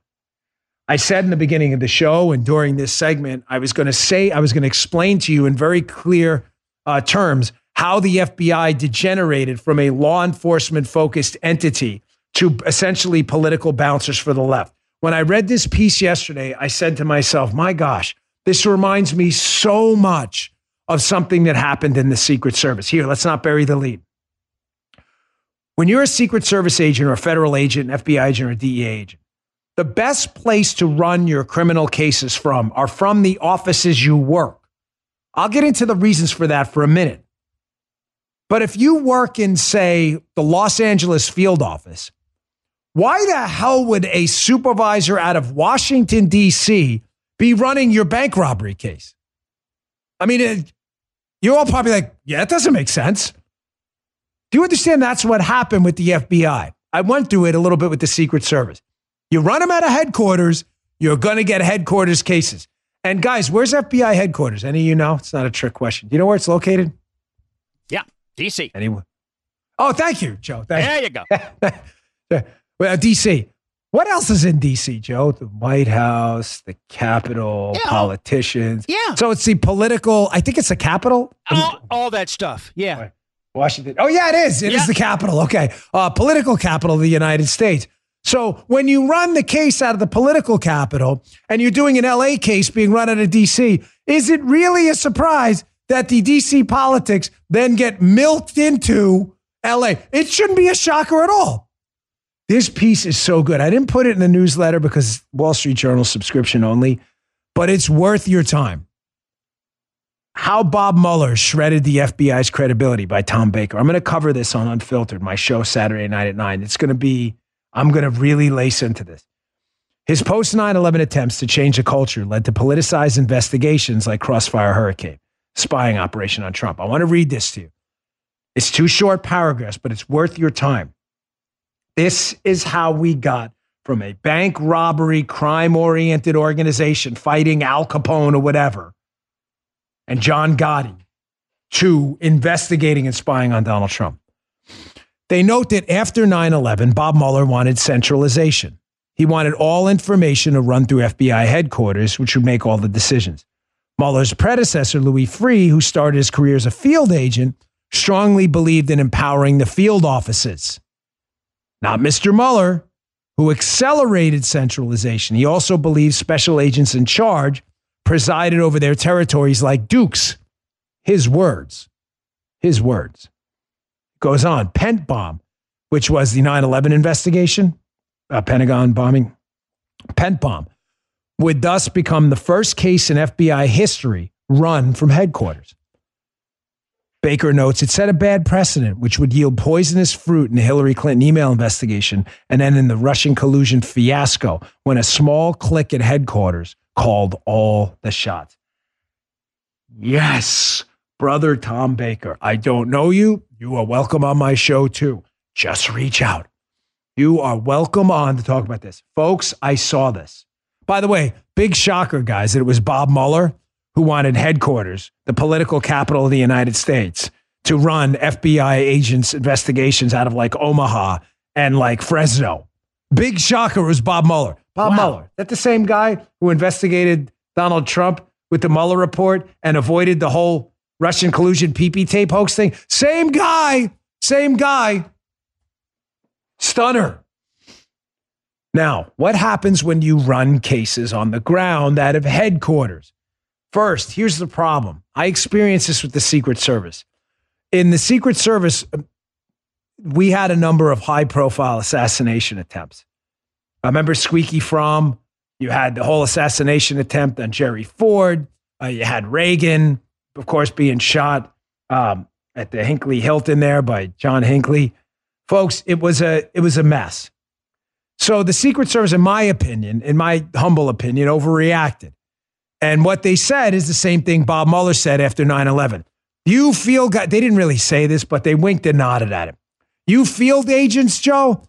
I said in the beginning of the show and during this segment, I was going to say, I was going to explain to you in very clear uh, terms how the FBI degenerated from a law enforcement focused entity to essentially political bouncers for the left. When I read this piece yesterday, I said to myself, my gosh, this reminds me so much of something that happened in the Secret Service. Here, let's not bury the lead. When you're a Secret Service agent or a federal agent, an FBI agent or a DEA agent, the best place to run your criminal cases from are from the offices you work. I'll get into the reasons for that for a minute. But if you work in, say, the Los Angeles field office, why the hell would a supervisor out of Washington, D.C. be running your bank robbery case? I mean, it, you're all probably like, yeah, it doesn't make sense. Do you understand that's what happened with the FBI? I went through it a little bit with the Secret Service. You run them out of headquarters, you're going to get headquarters cases. And guys, where's FBI headquarters? Any of you know? It's not a trick question. Do you know where it's located? Yeah, DC. Anyone? Oh, thank you, Joe. Thank there you go. well, DC. What else is in DC, Joe? The White House, the Capitol, yeah. politicians. Yeah. So it's the political, I think it's the Capitol. All, all that stuff. Yeah. Washington. Oh, yeah, it is. It is the capital. Okay. Uh, political capital of the United States. So when you run the case out of the political capital and you're doing an LA case being run out of DC, is it really a surprise that the DC politics then get milked into LA? It shouldn't be a shocker at all. This piece is so good. I didn't put it in the newsletter because Wall Street Journal subscription only, but it's worth your time. How Bob Mueller shredded the FBI's credibility by Tom Baker. I'm going to cover this on Unfiltered, my show Saturday night at nine. It's going to be I'm going to really lace into this. His post 9 11 attempts to change the culture led to politicized investigations like Crossfire Hurricane, spying operation on Trump. I want to read this to you. It's two short paragraphs, but it's worth your time. This is how we got from a bank robbery, crime oriented organization fighting Al Capone or whatever, and John Gotti to investigating and spying on Donald Trump. They note that after 9 11, Bob Mueller wanted centralization. He wanted all information to run through FBI headquarters, which would make all the decisions. Mueller's predecessor, Louis Freeh, who started his career as a field agent, strongly believed in empowering the field offices. Not Mr. Mueller, who accelerated centralization. He also believed special agents in charge presided over their territories like dukes. His words. His words. Goes on. PENTTBOM, which was the 9 11 investigation, uh, Pentagon bombing. PENTTBOM would thus become the first case in FBI history run from headquarters. Baker notes it set a bad precedent, which would yield poisonous fruit in the Hillary Clinton email investigation and then in the Russian collusion fiasco when a small clique at headquarters called all the shots. Yes, brother Tom Baker, I don't know you. You are welcome on my show too. Just reach out. You are welcome on to talk about this. Folks, I saw this. By the way, big shocker, guys, that it was Bob Mueller who wanted headquarters, the political capital of the United States, to run FBI agents' investigations out of like Omaha and like Fresno. Big shocker was Bob Mueller. Bob wow. Mueller, that the same guy who investigated Donald Trump with the Mueller report and avoided the whole Russian collusion PP tape hoax thing? Same guy, same guy. Stunner. Now, what happens when you run cases on the ground out of headquarters? First, here's the problem. I experienced this with the Secret Service. In the Secret Service, we had a number of high profile assassination attempts. I remember Squeaky Fromme. You had the whole assassination attempt on Jerry Ford. Uh, you had Reagan, of course, being shot um, at the Hinckley Hilton there by John Hinckley. Folks, it was a it was a mess. So the Secret Service, in my opinion, in my humble opinion, overreacted. And what they said is the same thing Bob Mueller said after 9 11. You feel, they didn't really say this, but they winked and nodded at him. You field agents, Joe,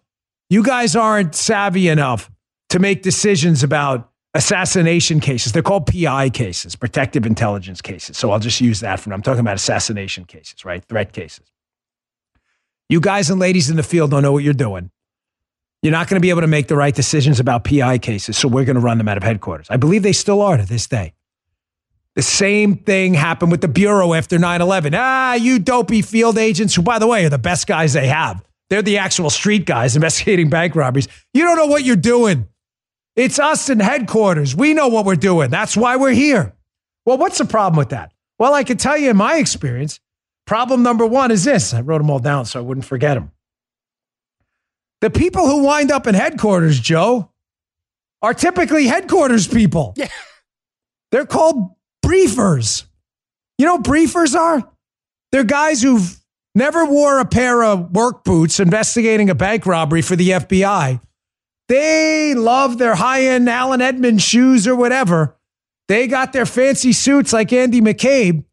you guys aren't savvy enough to make decisions about assassination cases. They're called PI cases, protective intelligence cases. So I'll just use that for now. I'm talking about assassination cases, right? Threat cases. You guys and ladies in the field don't know what you're doing. You're not going to be able to make the right decisions about PI cases, so we're going to run them out of headquarters. I believe they still are to this day. The same thing happened with the Bureau after 9 11. Ah, you dopey field agents, who, by the way, are the best guys they have. They're the actual street guys investigating bank robberies. You don't know what you're doing. It's us in headquarters. We know what we're doing. That's why we're here. Well, what's the problem with that? Well, I can tell you in my experience, problem number one is this. I wrote them all down so I wouldn't forget them. The people who wind up in headquarters, Joe, are typically headquarters people. Yeah. They're called briefers. You know briefers are? They're guys who've never wore a pair of work boots investigating a bank robbery for the FBI. They love their high end Allen Edmonds shoes or whatever. They got their fancy suits like Andy McCabe.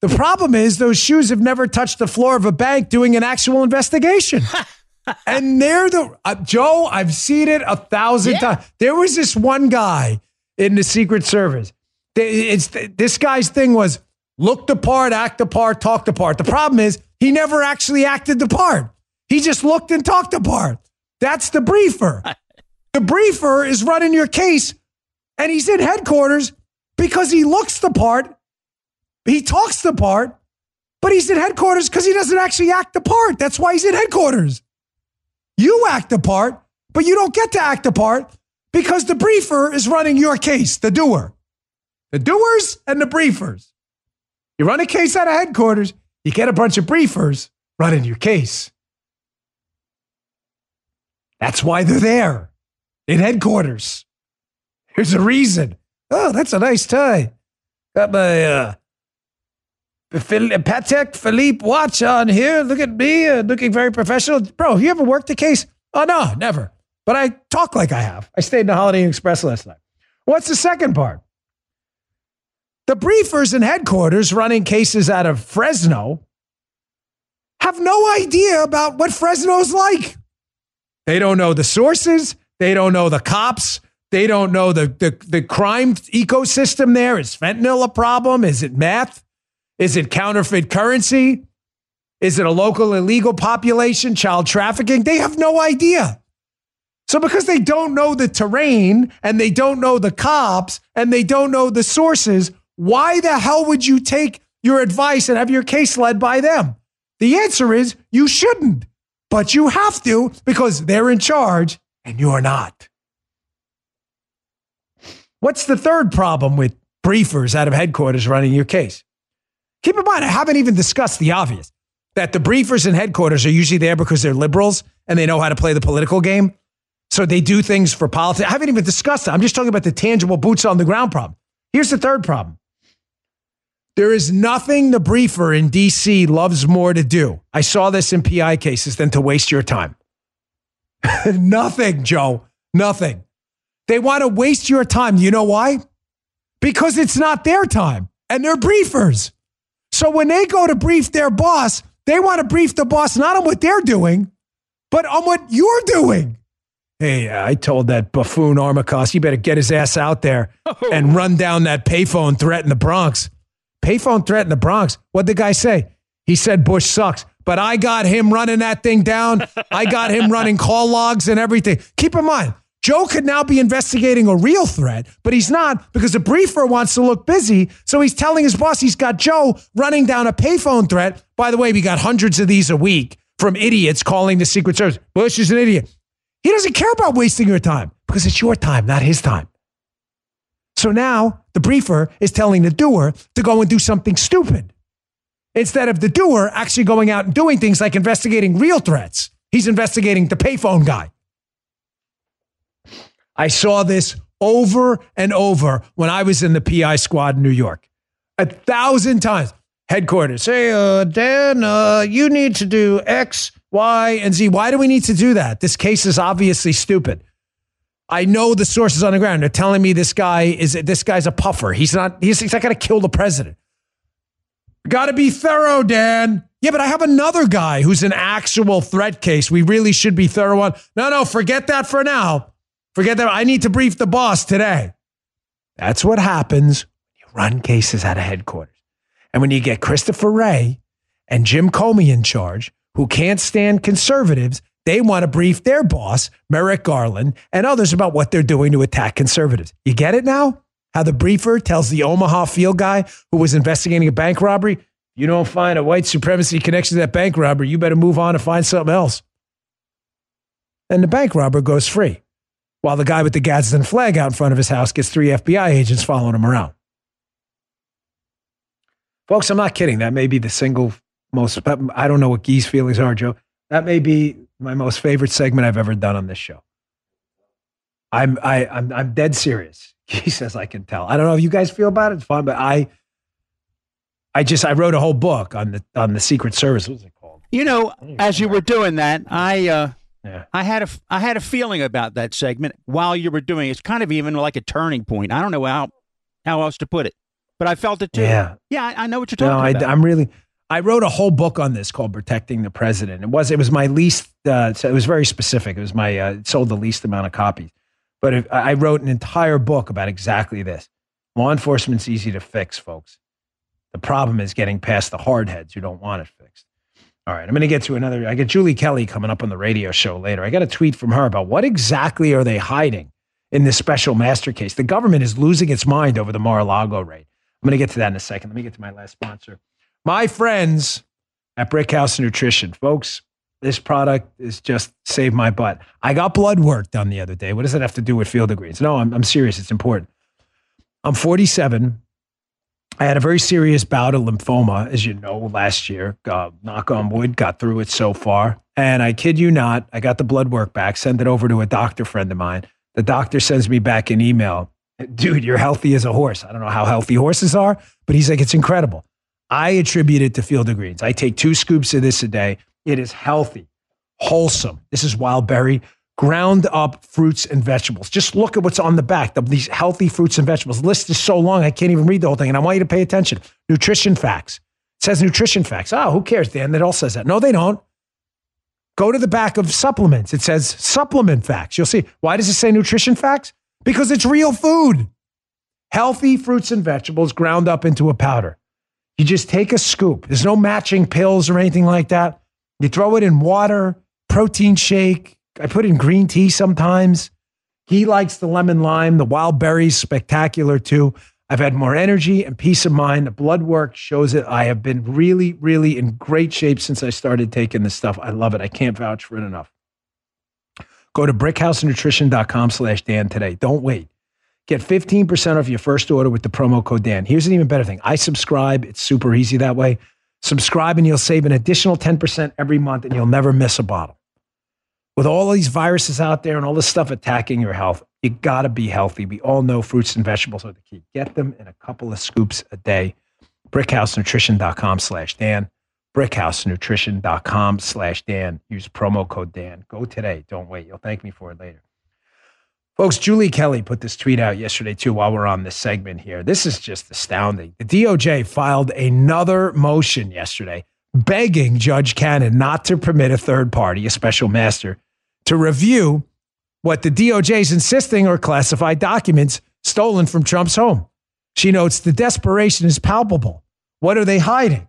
The problem is, those shoes have never touched the floor of a bank doing an actual investigation. and they're the uh, Joe. I've seen it a thousand yeah. times. There was this one guy in the Secret Service. It's this guy's thing was look the part, act the part, talk the part. The problem is he never actually acted the part. He just looked and talked the part. That's the briefer. the briefer is running your case, and he's in headquarters because he looks the part, he talks the part, but he's in headquarters because he doesn't actually act the part. That's why he's in headquarters. You act the part, but you don't get to act the part because the briefer is running your case, the doer. The doers and the briefers. You run a case out of headquarters, you get a bunch of briefers running your case. That's why they're there in headquarters. There's a reason. Oh, that's a nice tie. Got my uh, Patek Philippe watch on here. Look at me, uh, looking very professional. Bro, have you ever worked a case? Oh, no, never. but I talk like I have. I stayed in the Holiday Inn Express last night. What's the second part? The briefers in headquarters running cases out of Fresno have no idea about what Fresno's like. They don't know the sources. They don't know the cops. They don't know the, the, the crime ecosystem there. Is fentanyl a problem? Is it meth? Is it counterfeit currency? Is it a local illegal population, child trafficking? They have no idea. So, because they don't know the terrain and they don't know the cops and they don't know the sources, why the hell would you take your advice and have your case led by them? The answer is you shouldn't, but you have to because they're in charge and you're not. What's the third problem with briefers out of headquarters running your case? Keep in mind, I haven't even discussed the obvious that the briefers in headquarters are usually there because they're liberals and they know how to play the political game. So they do things for politics. I haven't even discussed it. I'm just talking about the tangible boots on the ground problem. Here's the third problem. There is nothing the briefer in DC loves more to do. I saw this in PI cases than to waste your time. nothing, Joe. Nothing. They want to waste your time. You know why? Because it's not their time and they're briefers. So when they go to brief their boss, they want to brief the boss not on what they're doing, but on what you're doing. Hey, uh, I told that buffoon Armacost, you better get his ass out there oh. and run down that payphone threat in the Bronx. Payphone threat in the Bronx. What'd the guy say? He said Bush sucks, but I got him running that thing down. I got him running call logs and everything. Keep in mind, Joe could now be investigating a real threat, but he's not because the briefer wants to look busy. So he's telling his boss he's got Joe running down a payphone threat. By the way, we got hundreds of these a week from idiots calling the Secret Service. Bush is an idiot. He doesn't care about wasting your time because it's your time, not his time. So now the briefer is telling the doer to go and do something stupid instead of the doer actually going out and doing things like investigating real threats. He's investigating the payphone guy. I saw this over and over when I was in the PI squad in New York. A thousand times. Headquarters, hey, uh, Dan, uh, you need to do X, Y, and Z. Why do we need to do that? This case is obviously stupid. I know the sources on the ground. They're telling me this guy is this guy's a puffer. He's not. He's, he's not going to kill the president. Got to be thorough, Dan. Yeah, but I have another guy who's an actual threat case. We really should be thorough on. No, no, forget that for now. Forget that. I need to brief the boss today. That's what happens when you run cases out of headquarters. And when you get Christopher Wray and Jim Comey in charge, who can't stand conservatives, they want to brief their boss, Merrick Garland, and others about what they're doing to attack conservatives. You get it now? How the briefer tells the Omaha field guy who was investigating a bank robbery, you don't find a white supremacy connection to that bank robber, you better move on and find something else. And the bank robber goes free while the guy with the Gadsden flag out in front of his house gets three FBI agents following him around. Folks, I'm not kidding. That may be the single most, I don't know what Gee's feelings are, Joe. That may be my most favorite segment I've ever done on this show. I'm, I, I'm, I'm dead serious. He says, I can tell. I don't know if you guys feel about it. It's fun, but I, I just, I wrote a whole book on the, on the Secret Service. What was it called? You know, as you were doing that, I, uh, yeah. I had a I had a feeling about that segment while you were doing it. It's kind of even like a turning point. I don't know how how else to put it, but I felt it too. Yeah, yeah, I, I know what you're talking no, about. I, am really. I wrote a whole book on this called "Protecting the President." It was it was my least. Uh, it was very specific. It was my uh, it sold the least amount of copies, but it, I wrote an entire book about exactly this. Law enforcement's easy to fix, folks. The problem is getting past the hardheads who don't want it fixed. All right, I'm going to get to another. I get Julie Kelly coming up on the radio show later. I got a tweet from her about what exactly are they hiding in this special master case. The government is losing its mind over the Mar-a-Lago raid. I'm going to get to that in a second. Let me get to my last sponsor. My friends at Brickhouse Nutrition, folks. This product is just saved my butt. I got blood work done the other day. What does that have to do with field of greens? No, I'm, I'm serious. It's important. I'm 47. I had a very serious bout of lymphoma, as you know, last year. Uh, knock on wood, got through it so far. And I kid you not, I got the blood work back, sent it over to a doctor friend of mine. The doctor sends me back an email. Dude, you're healthy as a horse. I don't know how healthy horses are, but he's like, it's incredible. I attribute it to Field of Greens. I take two scoops of this a day. It is healthy, wholesome. This is wild berry, ground up fruits and vegetables. Just look at what's on the back of these healthy fruits and vegetables. The list is so long, I can't even read the whole thing. And I want you to pay attention. Nutrition facts. It says nutrition facts. Oh, who cares, Dan? That all says that. No, they don't. Go to the back of supplements. It says supplement facts. You'll see. Why does it say nutrition facts? Because it's real food. Healthy fruits and vegetables ground up into a powder. You just take a scoop. There's no matching pills or anything like that. You throw it in water, protein shake. I put in green tea sometimes. He likes the lemon lime. The wild berries, spectacular too. I've had more energy and peace of mind. The blood work shows it. I have been really, really in great shape since I started taking this stuff. I love it. I can't vouch for it enough. Go to brickhousenutrition.com slash Dan today. Don't wait. Get 15% off your first order with the promo code Dan. Here's an even better thing. I subscribe. It's super easy that way. Subscribe and you'll save an additional 10% every month and you'll never miss a bottle. With all these viruses out there and all this stuff attacking your health, you got to be healthy. We all know fruits and vegetables are the key. Get them in a couple of scoops a day. Brickhousenutrition.com slash Dan. Brickhousenutrition.com slash Dan. Use promo code Dan. Go today. Don't wait. You'll thank me for it later. Folks, Julie Kelly put this tweet out yesterday, too, while we're on this segment here. This is just astounding. The DOJ filed another motion yesterday begging Judge Cannon not to permit a third party, a special master, to review what the DOJ is insisting are classified documents stolen from Trump's home. She notes the desperation is palpable. What are they hiding?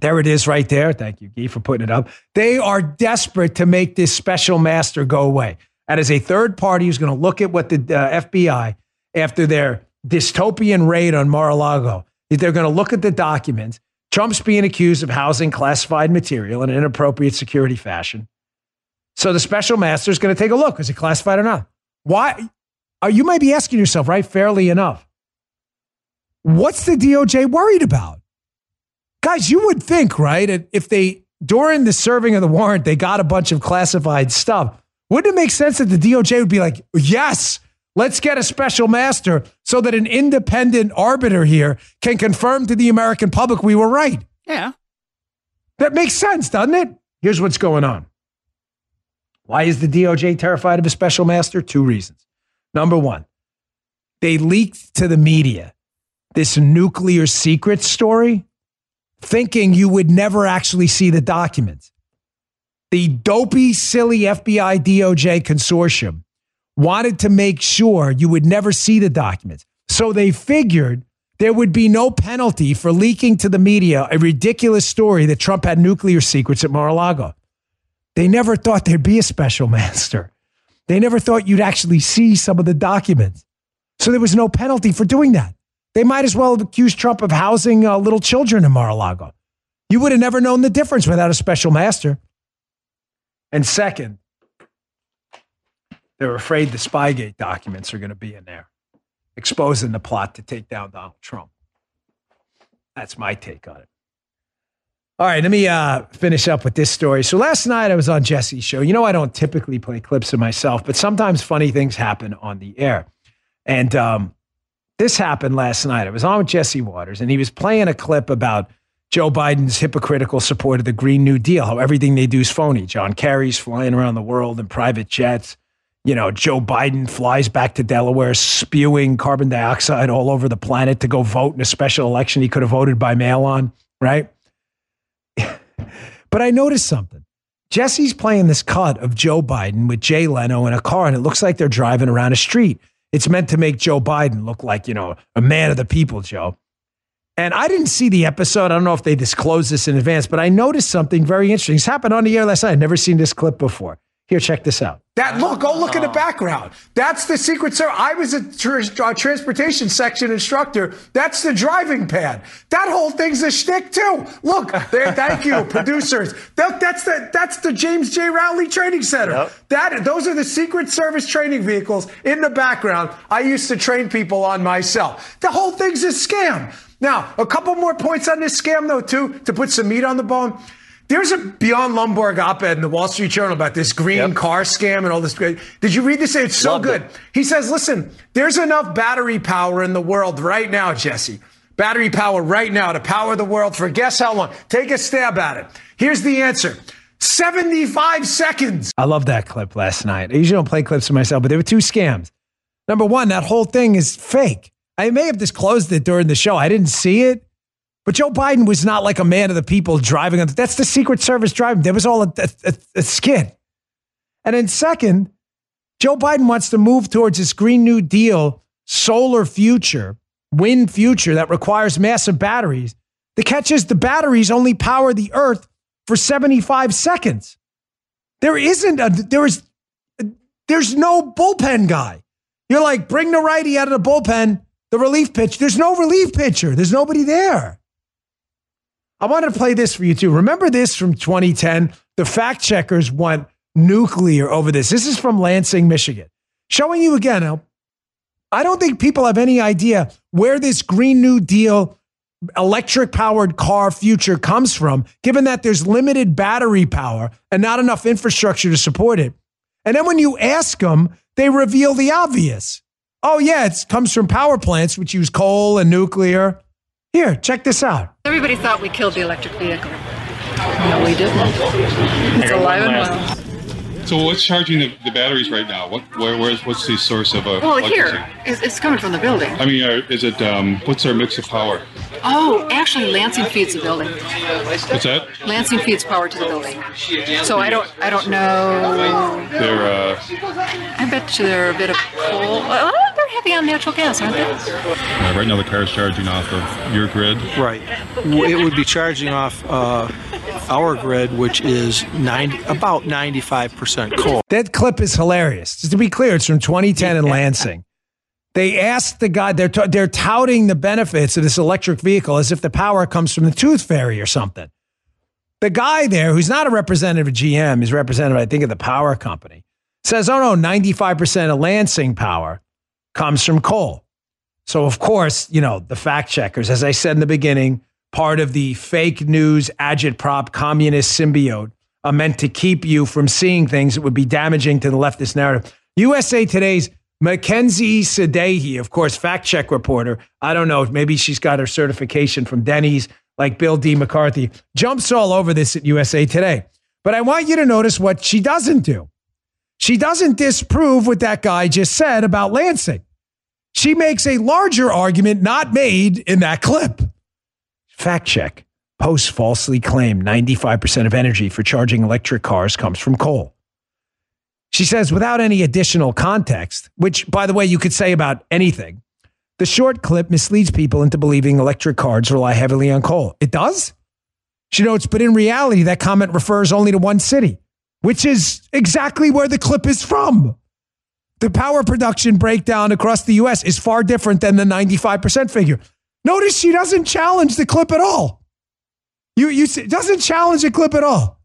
There it is right there. Thank you, Guy, for putting it up. They are desperate to make this special master go away. And as a third party who's going to look at what the uh, FBI, after their dystopian raid on Mar a Lago, they're going to look at the documents. Trump's being accused of housing classified material in an inappropriate security fashion. So the special master is going to take a look. Is it classified or not? Why? Uh, you might be asking yourself, right? Fairly enough. What's the DOJ worried about? Guys, you would think, right? If they, during the serving of the warrant, they got a bunch of classified stuff wouldn't it make sense that the DOJ would be like, yes, let's get a special master so that an independent arbiter here can confirm to the American public we were right? Yeah. That makes sense, doesn't it? Here's what's going on. Why is the DOJ terrified of a special master? Two reasons. Number one, they leaked to the media this nuclear secret story, thinking you would never actually see the documents the dopey, silly FBI DOJ consortium wanted to make sure you would never see the documents. So they figured there would be no penalty for leaking to the media a ridiculous story that Trump had nuclear secrets at Mar a Lago. They never thought there'd be a special master. They never thought you'd actually see some of the documents. So there was no penalty for doing that. They might as well have accused Trump of housing uh, little children in Mar a Lago. You would have never known the difference without a special master. And second, they're afraid the Spygate documents are going to be in there, exposing the plot to take down Donald Trump. That's my take on it. All right, let me uh, finish up with this story. So last night I was on Jesse's show. You know, I don't typically play clips of myself, but sometimes funny things happen on the air. And um, this happened last night. I was on with Jesse Watters, and he was playing a clip about Joe Biden's hypocritical support of the Green New Deal, how everything they do is phony. John Kerry's flying around the world in private jets. You know, Joe Biden flies back to Delaware spewing carbon dioxide all over the planet to go vote in a special election he could have voted by mail on, right? but I noticed something. Jesse's playing this cut of Joe Biden with Jay Leno in a car, and it looks like they're driving around a street. It's meant to make Joe Biden look like, you know, a man of the people, Joe. And I didn't see the episode. I don't know if they disclosed this in advance, but I noticed something very interesting. It's happened on the air last night. I've never seen this clip before. Here, check this out. That look, go look in the background. That's the Secret Service. I was a tr- uh, transportation section instructor. That's the driving pad. That whole thing's a shtick too. Look, there. Thank you, producers. That, that's the that's the James J. Rowley Training Center. Yep. That those are the Secret Service training vehicles in the background. I used to train people on myself. The whole thing's a scam. Now, a couple more points on this scam, though, too, to put some meat on the bone. There's a Bjorn Lomborg op-ed in the Wall Street Journal about this green yep. car scam and all this. Did you read this? It's so Loved good. It. He says, listen, there's enough battery power in the world right now, Jesse. Battery power right now to power the world for guess how long? Take a stab at it. Here's the answer. 75 seconds. I love that clip last night. I usually don't play clips for myself, but there were two scams. Number one, that whole thing is fake. I may have disclosed it during the show. I didn't see it. But Joe Biden was not like a man of the people driving on. That's the Secret Service driving. There was all a, a, a skit. And then second, Joe Biden wants to move towards this Green New Deal solar future, wind future that requires massive batteries. The catch is the batteries only power the Earth for 75 seconds. There isn't a there is there's no bullpen guy. You're like, bring the righty out of the bullpen, the relief pitch. There's no relief pitcher. There's nobody there. I wanted to play this for you too. Remember this from 2010? The fact checkers went nuclear over this. This is from Lansing, Michigan. Showing you again, I don't think people have any idea where this Green New Deal electric powered car future comes from, given that there's limited battery power and not enough infrastructure to support it. And then when you ask them, they reveal the obvious. Oh, yeah, it comes from power plants, which use coal and nuclear. Here, check this out. Everybody thought we killed the electric vehicle. No, we didn't. It's alive and well. So what's charging the, the batteries right now? What where, where's what's the source of uh, Well, here it's, it's coming from the building. I mean, are, is it um, what's our mix of power? Oh, actually, Lansing feeds the building. What's that? Lansing feeds power to the building. So I don't, I don't know. They're uh, I bet you they're a bit of coal. Uh, they're heavy on natural gas, aren't they? uh, right now the car is charging off of your grid. Right. It would be charging off uh, our grid, which is 90, about 95% coal. That clip is hilarious. Just to be clear, it's from 2010 in Lansing. They asked the guy, they're, t- they're touting the benefits of this electric vehicle as if the power comes from the tooth fairy or something. The guy there, who's not a representative of GM, is representative, I think, of the power company, says, oh no, 95% of Lansing power comes from coal. So, of course, you know, the fact checkers, as I said in the beginning, part of the fake news agitprop communist symbiote are meant to keep you from seeing things that would be damaging to the leftist narrative. USA Today's Mackenzie Sadeghi, of course, fact check reporter. I don't know, maybe she's got her certification from Denny's, like Bill D. McCarthy, jumps all over this at USA Today. But I want you to notice what she doesn't do. She doesn't disprove what that guy just said about Lansing. She makes a larger argument not made in that clip. Fact check. Post falsely claim 95% of energy for charging electric cars comes from coal. She says, without any additional context, which, by the way, you could say about anything, the short clip misleads people into believing electric cars rely heavily on coal. It does? She notes, but in reality, that comment refers only to one city, which is exactly where the clip is from. The power production breakdown across the US is far different than the 95% figure. Notice she doesn't challenge the clip at all. You, you doesn't challenge the clip at all.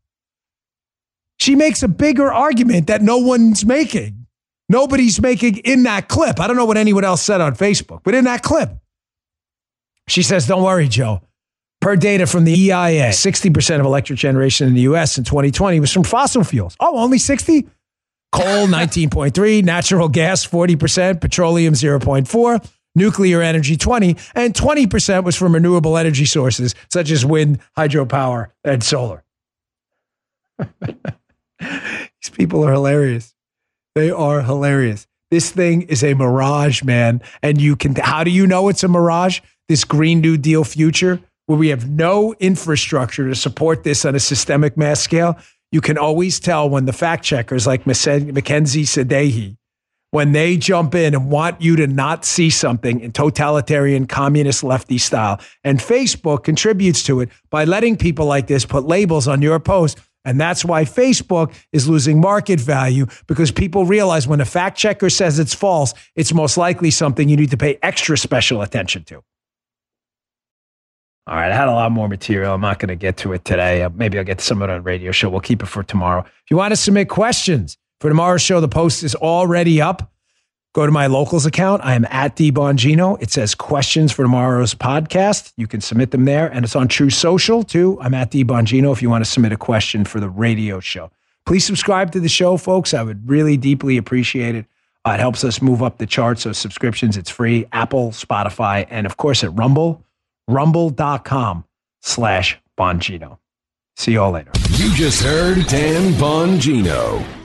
She makes a bigger argument that no one's making. Nobody's making in that clip. I don't know what anyone else said on Facebook, but in that clip, she says, Don't worry, Joe. Per data from the EIA, 60% of electric generation in the US in 2020 was from fossil fuels. Oh, only 60? Coal, 19.3, natural gas, 40%, petroleum, 0.4, nuclear energy, 20, and 20% was from renewable energy sources such as wind, hydropower, and solar. These people are hilarious. They are hilarious. This thing is a mirage, man. And you can, how do you know it's a mirage? This Green New Deal future, where we have no infrastructure to support this on a systemic mass scale. You can always tell when the fact checkers like Mackenzie Sadeghi, when they jump in and want you to not see something in totalitarian communist lefty style. And Facebook contributes to it by letting people like this put labels on your post and that's why Facebook is losing market value because people realize when a fact checker says it's false, it's most likely something you need to pay extra special attention to. All right, I had a lot more material. I'm not going to get to it today. Uh, maybe I'll get to some of it on radio show. We'll keep it for tomorrow. If you want to submit questions for tomorrow's show, the post is already up. Go to my locals account. I am at D Bongino. It says questions for tomorrow's podcast. You can submit them there. And it's on Truth Social too. I'm at D Bongino if you want to submit a question for the radio show. Please subscribe to the show, folks. I would really deeply appreciate it. Uh, it helps us move up the charts. So subscriptions, it's free. Apple, Spotify, and of course at Rumble, rumble.com slash Bongino. See y'all later. You just heard Dan Bongino.